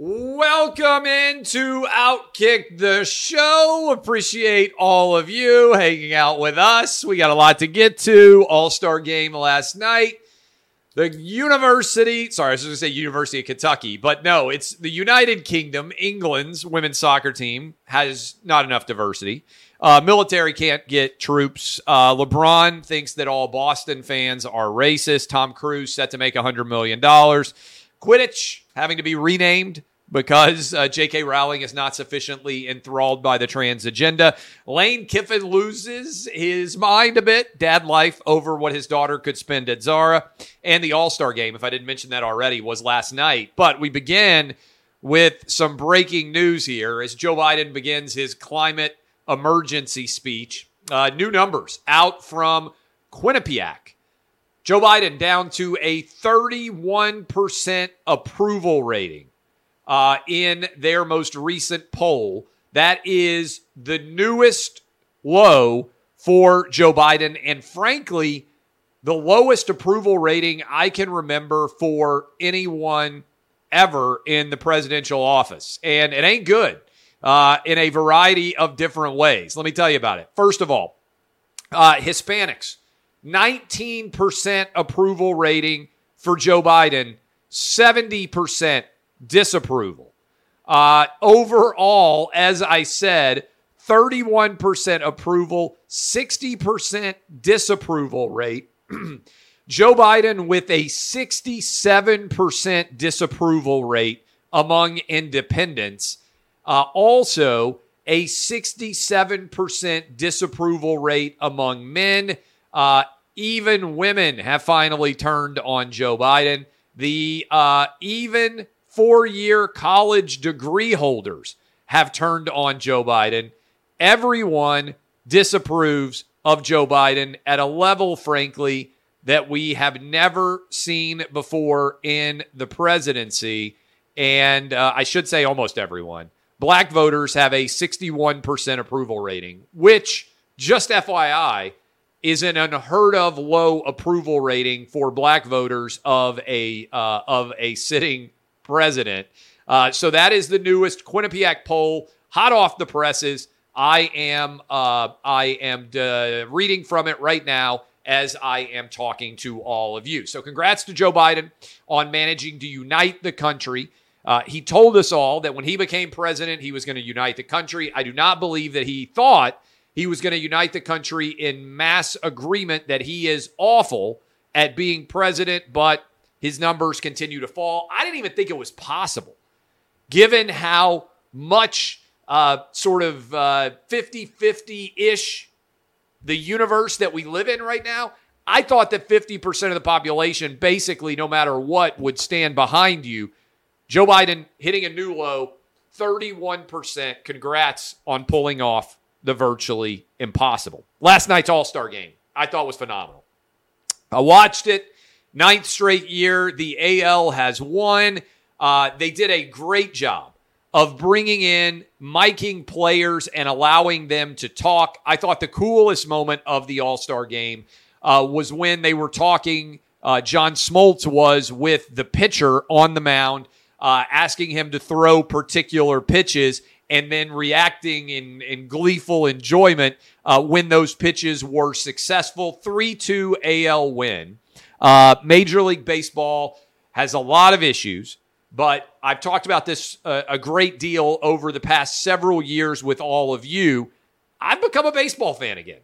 Welcome into Outkick the show. Appreciate all of you hanging out with us. We got a lot to get to. All star game last night. The University, sorry, I was going to say University of Kentucky, but no, it's the United Kingdom, England's women's soccer team has not enough diversity. Uh, military can't get troops. Uh, LeBron thinks that all Boston fans are racist. Tom Cruise set to make $100 million. Quidditch having to be renamed because uh, J.K. Rowling is not sufficiently enthralled by the trans agenda. Lane Kiffin loses his mind a bit, dad life, over what his daughter could spend at Zara. And the All Star game, if I didn't mention that already, was last night. But we begin with some breaking news here as Joe Biden begins his climate emergency speech. Uh, new numbers out from Quinnipiac. Joe Biden down to a 31% approval rating uh, in their most recent poll. That is the newest low for Joe Biden, and frankly, the lowest approval rating I can remember for anyone ever in the presidential office. And it ain't good uh, in a variety of different ways. Let me tell you about it. First of all, uh, Hispanics, 19% approval rating for Joe Biden, 70% disapproval. Uh, overall, as I said, 31% approval, 60% disapproval rate. Joe Biden with a 67% disapproval rate among independents. Uh, also, a 67% disapproval rate among men. Uh, even women have finally turned on Joe Biden. The uh, even four year college degree holders have turned on Joe Biden. Everyone disapproves of Joe Biden at a level, frankly, that we have never seen before in the presidency. And uh, I should say almost everyone. Black voters have a 61% approval rating, which, just FYI, is an unheard of low approval rating for black voters of a uh, of a sitting president. Uh, so that is the newest Quinnipiac poll, hot off the presses. I am uh, I am uh, reading from it right now as I am talking to all of you. So congrats to Joe Biden on managing to unite the country. Uh, he told us all that when he became president, he was going to unite the country. I do not believe that he thought he was going to unite the country in mass agreement that he is awful at being president, but his numbers continue to fall. I didn't even think it was possible, given how much uh, sort of 50 uh, 50 ish the universe that we live in right now. I thought that 50% of the population, basically, no matter what, would stand behind you. Joe Biden hitting a new low, 31%. Congrats on pulling off the virtually impossible. Last night's All Star game, I thought was phenomenal. I watched it. Ninth straight year, the AL has won. Uh, they did a great job of bringing in miking players and allowing them to talk. I thought the coolest moment of the All Star game uh, was when they were talking. Uh, John Smoltz was with the pitcher on the mound, uh, asking him to throw particular pitches and then reacting in, in gleeful enjoyment uh, when those pitches were successful. 3 2 AL win. Uh, Major League Baseball has a lot of issues, but I've talked about this uh, a great deal over the past several years with all of you. I've become a baseball fan again.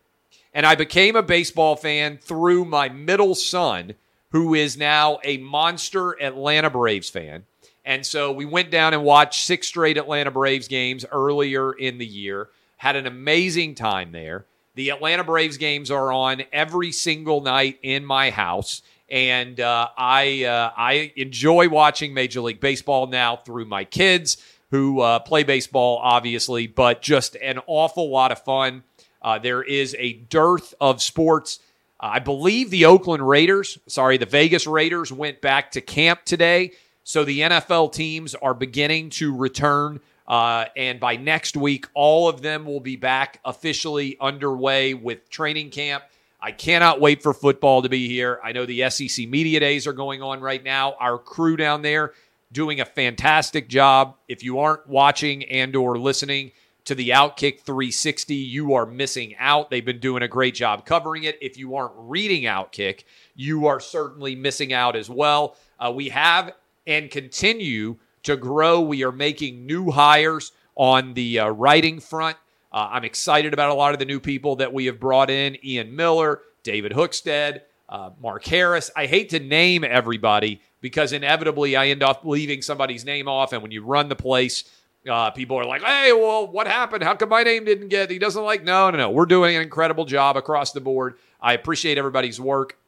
And I became a baseball fan through my middle son, who is now a monster Atlanta Braves fan. And so we went down and watched six straight Atlanta Braves games earlier in the year, had an amazing time there. The Atlanta Braves games are on every single night in my house. And uh, I uh, I enjoy watching Major League Baseball now through my kids who uh, play baseball, obviously, but just an awful lot of fun. Uh, there is a dearth of sports. I believe the Oakland Raiders, sorry, the Vegas Raiders went back to camp today. So the NFL teams are beginning to return uh, and by next week, all of them will be back officially underway with training camp. I cannot wait for football to be here. I know the SEC Media Days are going on right now. Our crew down there doing a fantastic job. If you aren't watching and or listening to the Outkick 360, you are missing out. They've been doing a great job covering it. If you aren't reading Outkick, you are certainly missing out as well. Uh, we have and continue to grow. We are making new hires on the uh, writing front. Uh, I'm excited about a lot of the new people that we have brought in Ian Miller, David Hookstead, uh, Mark Harris. I hate to name everybody because inevitably I end up leaving somebody's name off. And when you run the place, uh, people are like, hey, well, what happened? How come my name didn't get? He doesn't like, no, no, no. We're doing an incredible job across the board. I appreciate everybody's work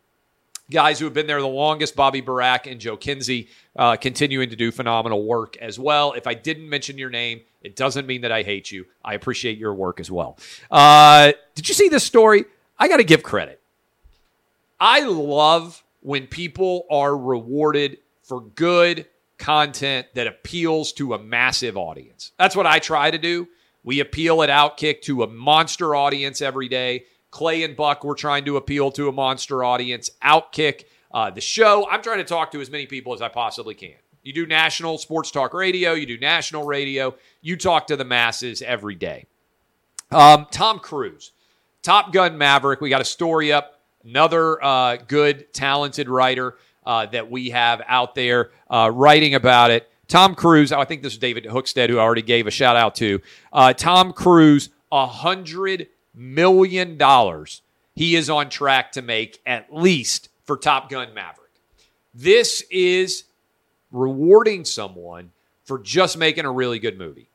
guys who have been there the longest, Bobby Burack and Joe Kinsey, uh, continuing to do phenomenal work as well. If I didn't mention your name, it doesn't mean that I hate you. I appreciate your work as well. Uh, did you see this story? I got to give credit. I love when people are rewarded for good content that appeals to a massive audience. That's what I try to do. We appeal at Outkick to a monster audience every day. Clay and Buck, we're trying to appeal to a monster audience. Outkick, uh, the show. I'm trying to talk to as many people as I possibly can. You do national sports talk radio, you do national radio, you talk to the masses every day. Um, Tom Cruise, Top Gun Maverick. We got a story up. Another uh, good, talented writer uh, that we have out there uh, writing about it. Tom Cruise, I think this is David Hookstead, who I already gave a shout out to. Uh, Tom Cruise, a hundred million dollars he is on track to make at least for Top Gun Maverick. This is rewarding someone for just making a really good movie.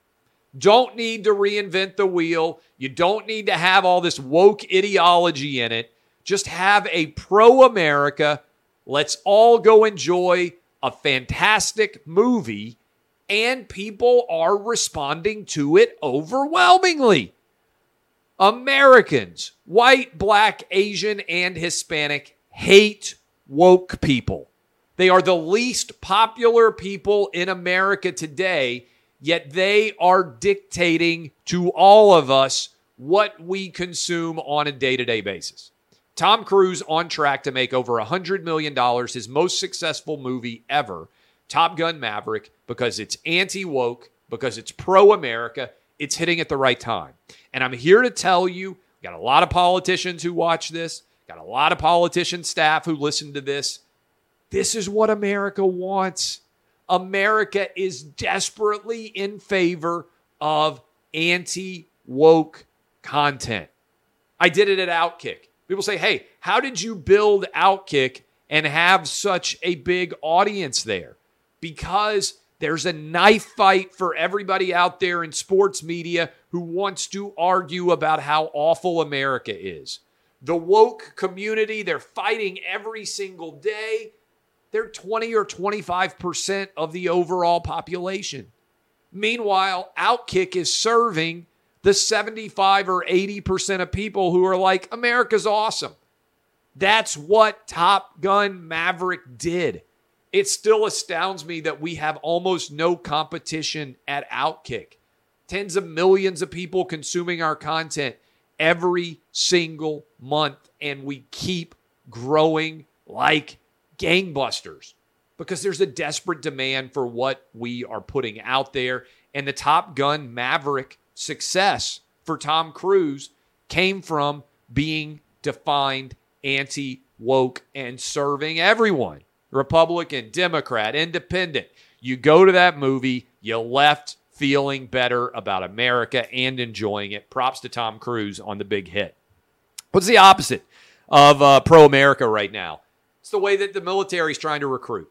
Don't need to reinvent the wheel. You don't need to have all this woke ideology in it. Just have a pro America. Let's all go enjoy a fantastic movie, and people are responding to it overwhelmingly. Americans, white, black, Asian, and Hispanic, hate woke people. They are the least popular people in America today, yet they are dictating to all of us what we consume on a day to day basis. Tom Cruise on track to make over $100 million, his most successful movie ever, Top Gun Maverick, because it's anti woke, because it's pro America, it's hitting at the right time. And I'm here to tell you, got a lot of politicians who watch this, got a lot of politician staff who listen to this. This is what America wants. America is desperately in favor of anti woke content. I did it at Outkick. People say, hey, how did you build Outkick and have such a big audience there? Because there's a knife fight for everybody out there in sports media who wants to argue about how awful America is. The woke community, they're fighting every single day. They're 20 or 25% of the overall population. Meanwhile, Outkick is serving the 75 or 80% of people who are like, America's awesome. That's what Top Gun Maverick did it still astounds me that we have almost no competition at Outkick. Tens of millions of people consuming our content every single month, and we keep growing like gangbusters because there's a desperate demand for what we are putting out there. And the Top Gun Maverick success for Tom Cruise came from being defined anti woke and serving everyone. Republican, Democrat, Independent. You go to that movie, you left feeling better about America and enjoying it. Props to Tom Cruise on the big hit. What's the opposite of uh, pro America right now? It's the way that the military is trying to recruit.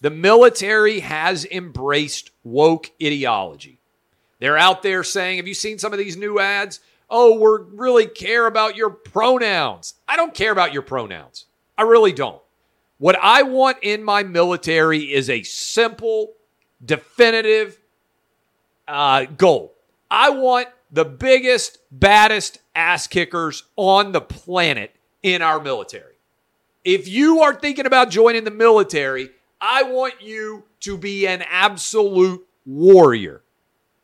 The military has embraced woke ideology. They're out there saying, Have you seen some of these new ads? Oh, we really care about your pronouns. I don't care about your pronouns. I really don't. What I want in my military is a simple, definitive uh, goal. I want the biggest, baddest ass kickers on the planet in our military. If you are thinking about joining the military, I want you to be an absolute warrior.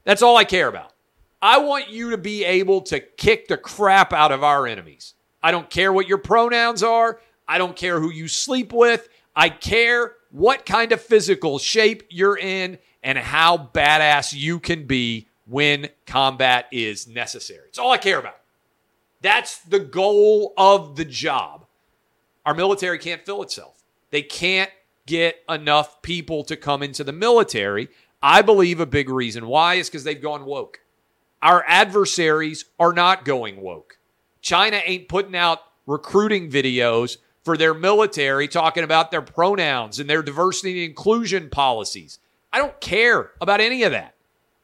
That's all I care about. I want you to be able to kick the crap out of our enemies. I don't care what your pronouns are. I don't care who you sleep with. I care what kind of physical shape you're in and how badass you can be when combat is necessary. It's all I care about. That's the goal of the job. Our military can't fill itself. They can't get enough people to come into the military. I believe a big reason why is because they've gone woke. Our adversaries are not going woke. China ain't putting out recruiting videos for their military talking about their pronouns and their diversity and inclusion policies. I don't care about any of that.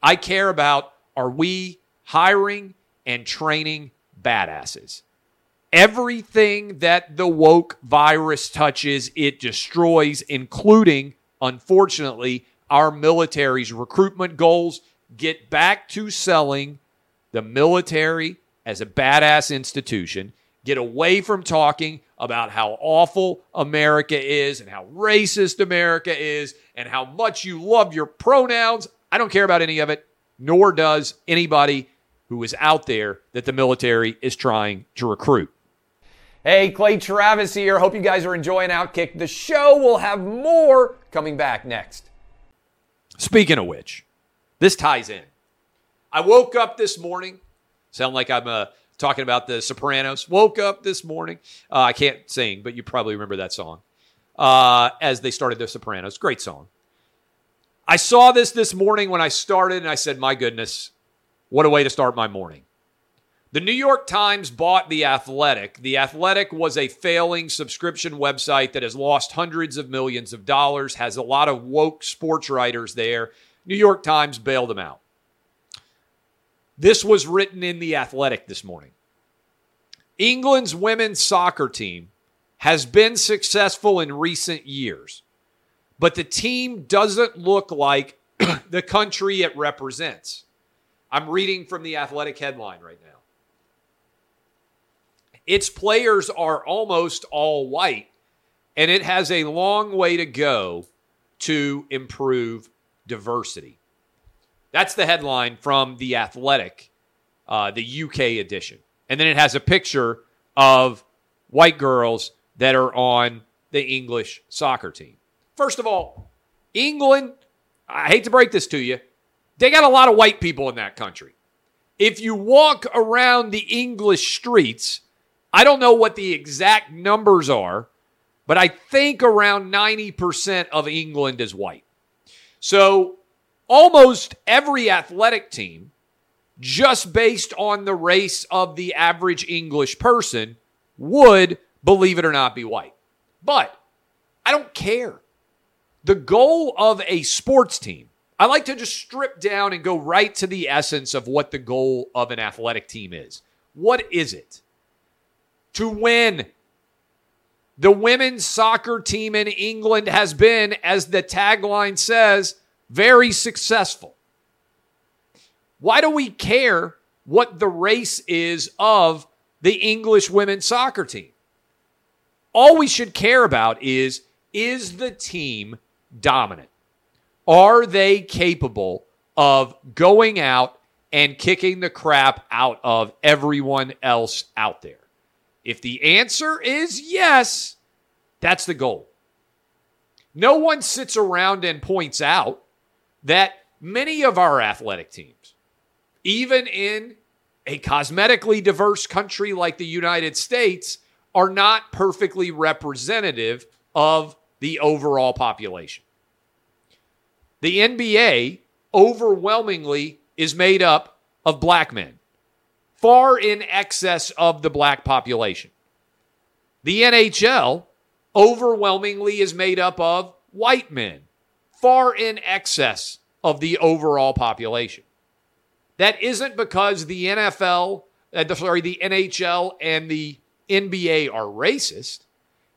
I care about are we hiring and training badasses? Everything that the woke virus touches, it destroys, including, unfortunately, our military's recruitment goals. Get back to selling the military as a badass institution. Get away from talking about how awful America is and how racist America is and how much you love your pronouns. I don't care about any of it, nor does anybody who is out there that the military is trying to recruit. Hey, Clay Travis here. Hope you guys are enjoying Outkick. The show will have more coming back next. Speaking of which, this ties in. I woke up this morning, sound like I'm uh, talking about the Sopranos. Woke up this morning. Uh, I can't sing, but you probably remember that song uh, as they started the Sopranos. Great song. I saw this this morning when I started, and I said, My goodness, what a way to start my morning. The New York Times bought The Athletic. The Athletic was a failing subscription website that has lost hundreds of millions of dollars, has a lot of woke sports writers there. New York Times bailed them out. This was written in The Athletic this morning. England's women's soccer team has been successful in recent years, but the team doesn't look like the country it represents. I'm reading from the athletic headline right now. Its players are almost all white, and it has a long way to go to improve diversity. That's the headline from The Athletic, uh, the UK edition. And then it has a picture of white girls that are on the English soccer team. First of all, England, I hate to break this to you, they got a lot of white people in that country. If you walk around the English streets, I don't know what the exact numbers are, but I think around 90% of England is white. So almost every athletic team, just based on the race of the average English person, would, believe it or not, be white. But I don't care. The goal of a sports team, I like to just strip down and go right to the essence of what the goal of an athletic team is. What is it? To win. The women's soccer team in England has been, as the tagline says, very successful. Why do we care what the race is of the English women's soccer team? All we should care about is is the team dominant? Are they capable of going out and kicking the crap out of everyone else out there? If the answer is yes, that's the goal. No one sits around and points out that many of our athletic teams, even in a cosmetically diverse country like the United States, are not perfectly representative of the overall population. The NBA overwhelmingly is made up of black men, far in excess of the black population. The NHL overwhelmingly is made up of white men, far in excess of the overall population. That isn't because the NFL, uh, sorry, the NHL and the NBA are racist.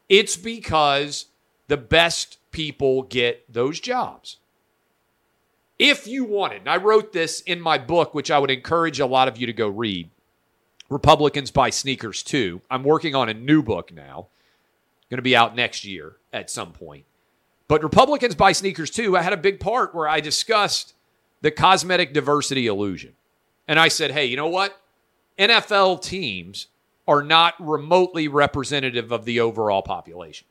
It's because the best people get those jobs. If you wanted, and I wrote this in my book, which I would encourage a lot of you to go read Republicans Buy Sneakers Too. I'm working on a new book now, going to be out next year at some point. But Republicans buy sneakers too. I had a big part where I discussed the cosmetic diversity illusion. And I said, hey, you know what? NFL teams are not remotely representative of the overall population.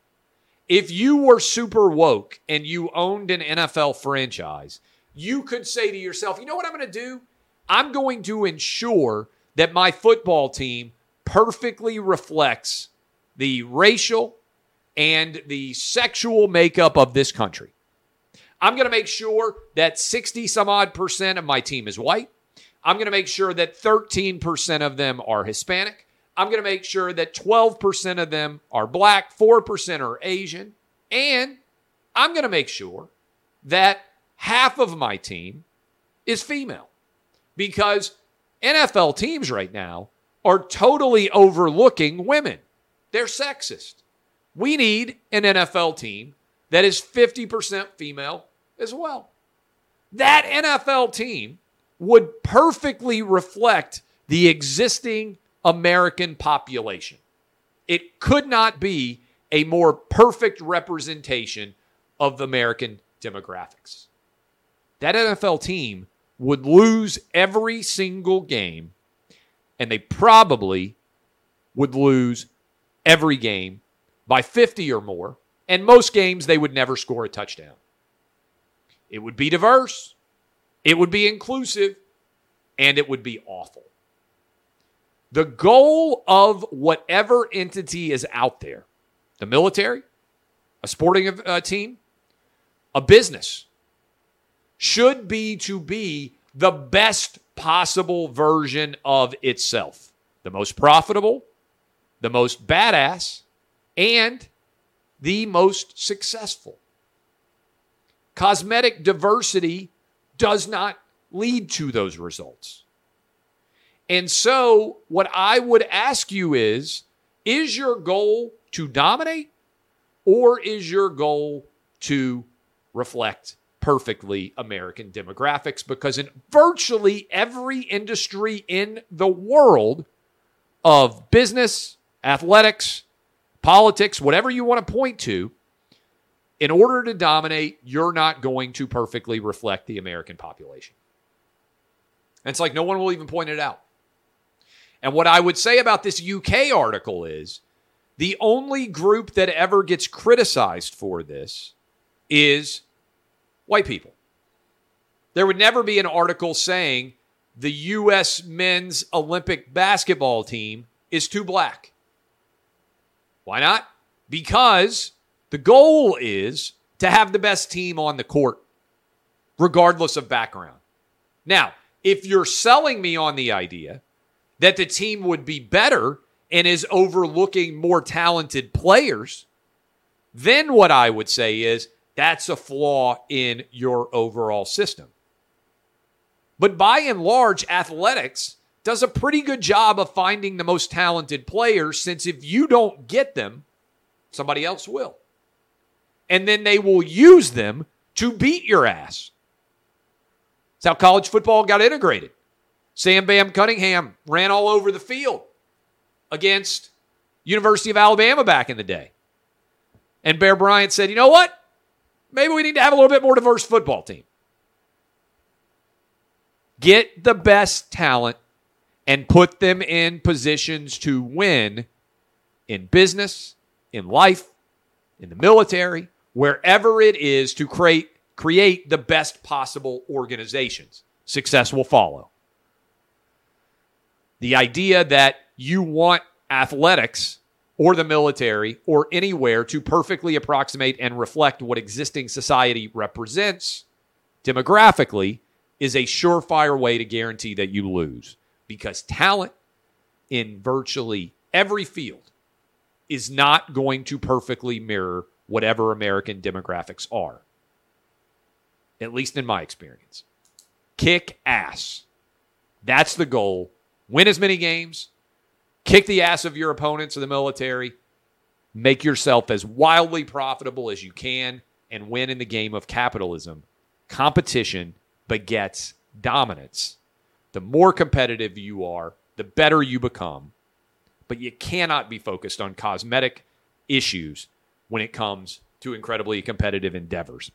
if you were super woke and you owned an NFL franchise, you could say to yourself, you know what I'm going to do? I'm going to ensure that my football team perfectly reflects the racial and the sexual makeup of this country. I'm going to make sure that 60 some odd percent of my team is white. I'm going to make sure that 13% of them are Hispanic. I'm going to make sure that 12% of them are black, 4% are Asian, and I'm going to make sure that half of my team is female because NFL teams right now are totally overlooking women. They're sexist. We need an NFL team that is 50% female as well. That NFL team would perfectly reflect the existing American population. It could not be a more perfect representation of American demographics. That NFL team would lose every single game, and they probably would lose every game by 50 or more. And most games, they would never score a touchdown. It would be diverse, it would be inclusive, and it would be awful. The goal of whatever entity is out there the military, a sporting uh, team, a business should be to be the best possible version of itself, the most profitable, the most badass, and the most successful. Cosmetic diversity does not lead to those results. And so, what I would ask you is is your goal to dominate or is your goal to reflect perfectly American demographics? Because in virtually every industry in the world of business, athletics, politics, whatever you want to point to, in order to dominate, you're not going to perfectly reflect the American population. And it's like no one will even point it out. And what I would say about this UK article is the only group that ever gets criticized for this is white people. There would never be an article saying the U.S. men's Olympic basketball team is too black. Why not? Because the goal is to have the best team on the court, regardless of background. Now, if you're selling me on the idea that the team would be better and is overlooking more talented players, then what I would say is that's a flaw in your overall system. But by and large, athletics does a pretty good job of finding the most talented players since if you don't get them, somebody else will. And then they will use them to beat your ass. That's how college football got integrated. Sam Bam Cunningham ran all over the field against University of Alabama back in the day. And Bear Bryant said, you know what? Maybe we need to have a little bit more diverse football team. Get the best talent and put them in positions to win in business, in life, in the military, wherever it is to create create the best possible organizations. Success will follow. The idea that you want athletics or the military or anywhere to perfectly approximate and reflect what existing society represents demographically is a surefire way to guarantee that you lose because talent in virtually every field is not going to perfectly mirror whatever American demographics are. At least in my experience. Kick ass. That's the goal. Win as many games, kick the ass of your opponents in the military, make yourself as wildly profitable as you can, and win in the game of capitalism. Competition begets dominance. The more competitive you are, the better you become. But you cannot be focused on cosmetic issues when it comes to incredibly competitive endeavors.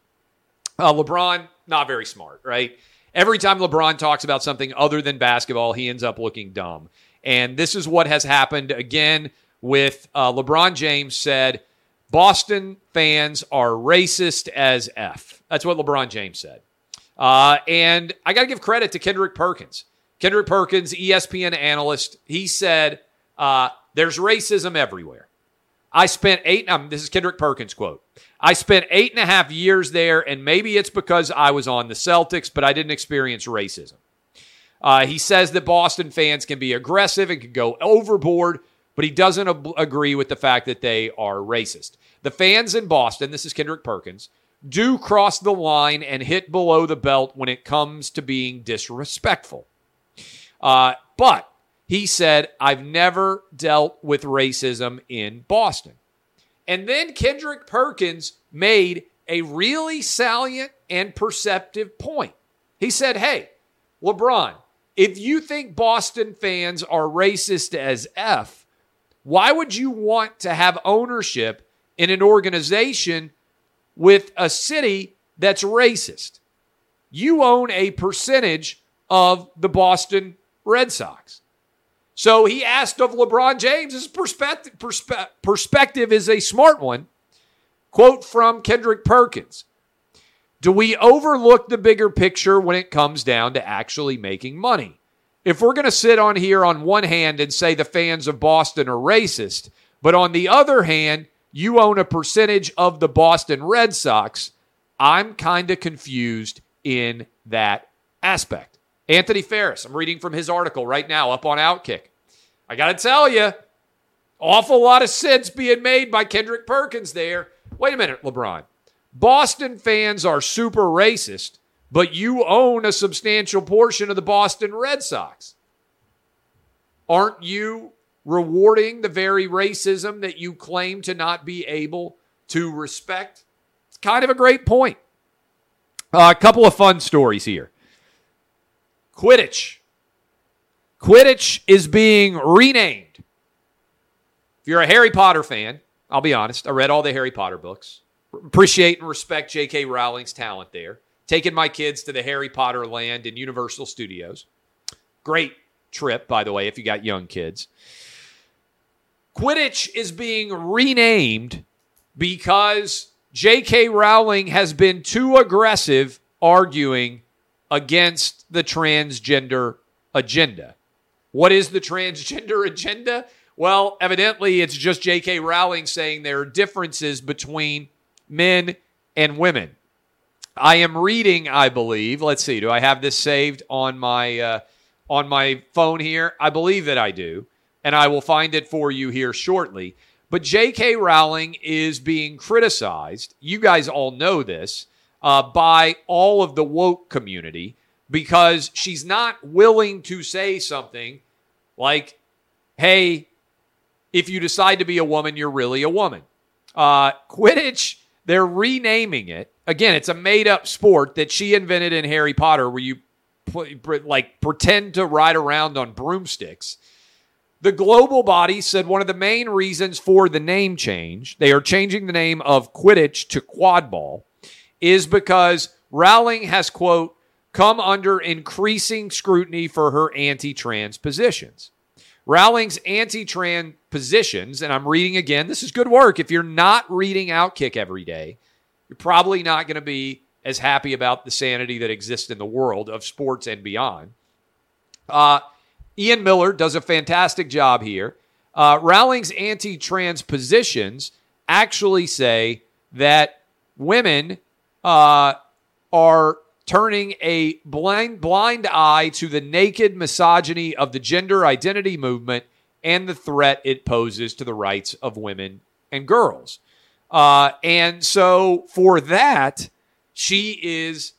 Uh, LeBron, not very smart, right? Every time LeBron talks about something other than basketball, he ends up looking dumb. And this is what has happened again with uh, LeBron James said Boston fans are racist as F. That's what LeBron James said. Uh, and I got to give credit to Kendrick Perkins. Kendrick Perkins, ESPN analyst, he said, uh, There's racism everywhere. I spent eight, um, this is Kendrick Perkins' quote. I spent eight and a half years there, and maybe it's because I was on the Celtics, but I didn't experience racism. Uh, he says that Boston fans can be aggressive and can go overboard, but he doesn't ab- agree with the fact that they are racist. The fans in Boston, this is Kendrick Perkins, do cross the line and hit below the belt when it comes to being disrespectful. Uh, but he said, I've never dealt with racism in Boston. And then Kendrick Perkins made a really salient and perceptive point. He said, Hey, LeBron, if you think Boston fans are racist as F, why would you want to have ownership in an organization with a city that's racist? You own a percentage of the Boston Red Sox. So he asked of LeBron James, his perspective, perspe- perspective is a smart one. Quote from Kendrick Perkins Do we overlook the bigger picture when it comes down to actually making money? If we're going to sit on here on one hand and say the fans of Boston are racist, but on the other hand, you own a percentage of the Boston Red Sox, I'm kind of confused in that aspect. Anthony Farris, I'm reading from his article right now up on Outkick. I got to tell you, awful lot of sense being made by Kendrick Perkins there. Wait a minute, LeBron. Boston fans are super racist, but you own a substantial portion of the Boston Red Sox. Aren't you rewarding the very racism that you claim to not be able to respect? It's kind of a great point. Uh, a couple of fun stories here. Quidditch. Quidditch is being renamed. If you're a Harry Potter fan, I'll be honest, I read all the Harry Potter books. Appreciate and respect J.K. Rowling's talent there. Taking my kids to the Harry Potter land in Universal Studios. Great trip, by the way, if you got young kids. Quidditch is being renamed because J.K. Rowling has been too aggressive arguing against the transgender agenda. What is the transgender agenda? Well, evidently, it's just J.K. Rowling saying there are differences between men and women. I am reading, I believe. Let's see. Do I have this saved on my uh, on my phone here? I believe that I do, and I will find it for you here shortly. But J.K. Rowling is being criticized. You guys all know this uh, by all of the woke community because she's not willing to say something like, hey, if you decide to be a woman, you're really a woman. Uh, Quidditch, they're renaming it. Again, it's a made up sport that she invented in Harry Potter where you like pretend to ride around on broomsticks. The global body said one of the main reasons for the name change, they are changing the name of Quidditch to quadball, is because Rowling has, quote, come under increasing scrutiny for her anti trans positions. Rowling's anti trans positions, and I'm reading again, this is good work. If you're not reading Outkick every day, you're probably not going to be as happy about the sanity that exists in the world of sports and beyond. Uh, Ian Miller does a fantastic job here. Uh, Rowling's anti trans positions actually say that women uh, are turning a blind, blind eye to the naked misogyny of the gender identity movement and the threat it poses to the rights of women and girls. Uh, and so for that, she is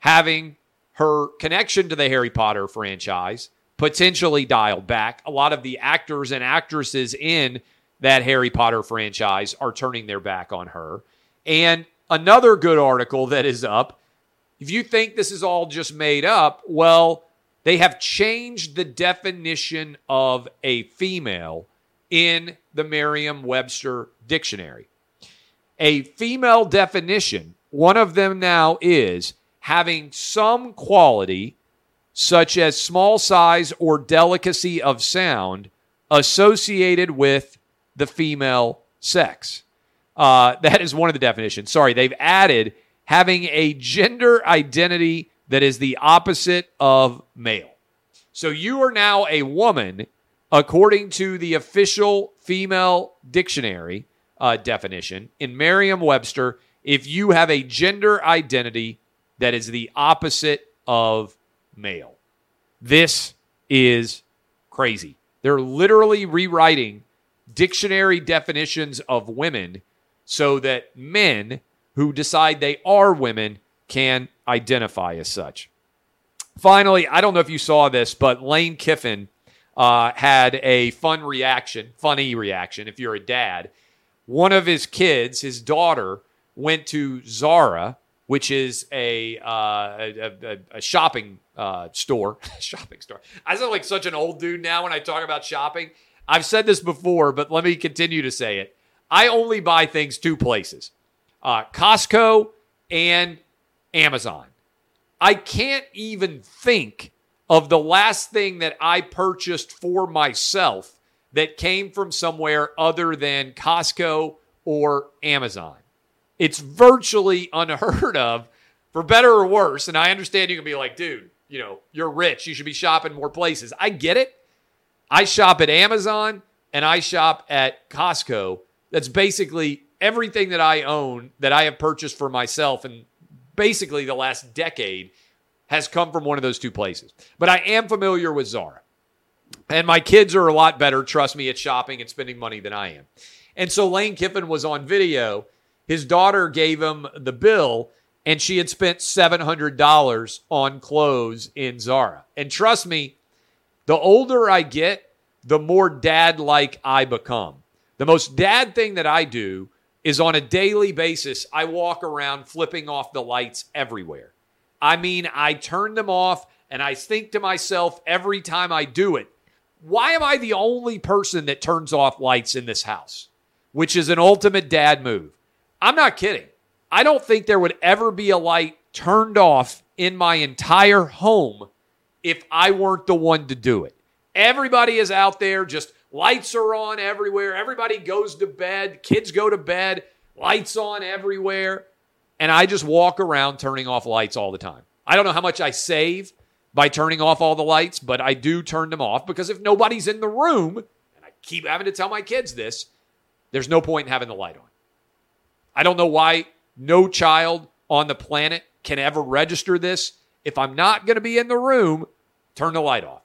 having her connection to the Harry Potter franchise potentially dialed back. A lot of the actors and actresses in that Harry Potter franchise are turning their back on her. And another good article that is up if you think this is all just made up, well, they have changed the definition of a female in the Merriam Webster dictionary. A female definition, one of them now is having some quality, such as small size or delicacy of sound, associated with the female sex. Uh, that is one of the definitions. Sorry, they've added having a gender identity that is the opposite of male. So you are now a woman, according to the official female dictionary uh, definition in Merriam Webster, if you have a gender identity that is the opposite of male. This is crazy. They're literally rewriting dictionary definitions of women so that men who decide they are women can identify as such. Finally, I don't know if you saw this, but Lane Kiffin uh, had a fun reaction, funny reaction if you're a dad. One of his kids, his daughter, went to Zara, which is a, uh, a, a, a, shopping uh, store. shopping store. I sound like such an old dude now when I talk about shopping. I've said this before, but let me continue to say it. I only buy things two places uh, Costco and Amazon. I can't even think of the last thing that I purchased for myself that came from somewhere other than Costco or Amazon. It's virtually unheard of, for better or worse. And I understand you can be like, dude, you know, you're rich. You should be shopping more places. I get it. I shop at Amazon and I shop at Costco. That's basically everything that I own that I have purchased for myself and basically the last decade has come from one of those two places. But I am familiar with Zara. And my kids are a lot better, trust me, at shopping and spending money than I am. And so Lane Kiffin was on video. His daughter gave him the bill, and she had spent $700 on clothes in Zara. And trust me, the older I get, the more dad like I become. The most dad thing that I do is on a daily basis, I walk around flipping off the lights everywhere. I mean, I turn them off and I think to myself every time I do it, why am I the only person that turns off lights in this house? Which is an ultimate dad move. I'm not kidding. I don't think there would ever be a light turned off in my entire home if I weren't the one to do it. Everybody is out there, just lights are on everywhere. Everybody goes to bed, kids go to bed, lights on everywhere. And I just walk around turning off lights all the time. I don't know how much I save by turning off all the lights, but I do turn them off because if nobody's in the room, and I keep having to tell my kids this, there's no point in having the light on. I don't know why no child on the planet can ever register this. If I'm not going to be in the room, turn the light off.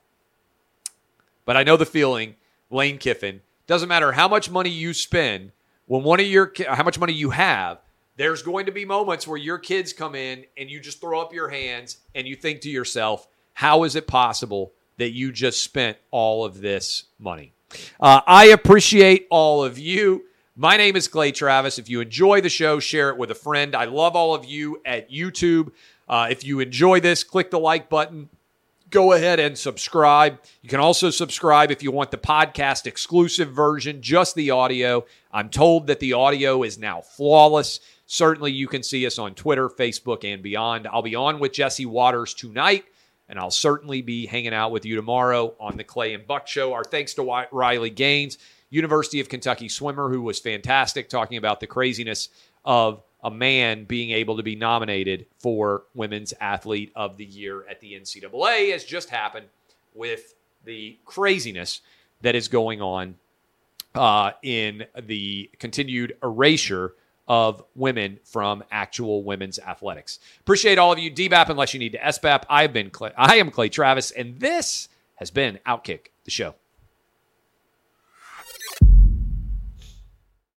But I know the feeling, Lane Kiffin. Doesn't matter how much money you spend, when one of your how much money you have, there's going to be moments where your kids come in and you just throw up your hands and you think to yourself, how is it possible that you just spent all of this money? Uh, I appreciate all of you. My name is Clay Travis. If you enjoy the show, share it with a friend. I love all of you at YouTube. Uh, if you enjoy this, click the like button. Go ahead and subscribe. You can also subscribe if you want the podcast exclusive version, just the audio. I'm told that the audio is now flawless. Certainly, you can see us on Twitter, Facebook, and beyond. I'll be on with Jesse Watters tonight, and I'll certainly be hanging out with you tomorrow on the Clay and Buck Show. Our thanks to Riley Gaines, University of Kentucky swimmer, who was fantastic, talking about the craziness of a man being able to be nominated for Women's Athlete of the Year at the NCAA, has just happened with the craziness that is going on uh, in the continued erasure of women from actual women's athletics. Appreciate all of you. DBAP unless you need to SBAP. I've been Clay, I am Clay Travis, and this has been Outkick the show.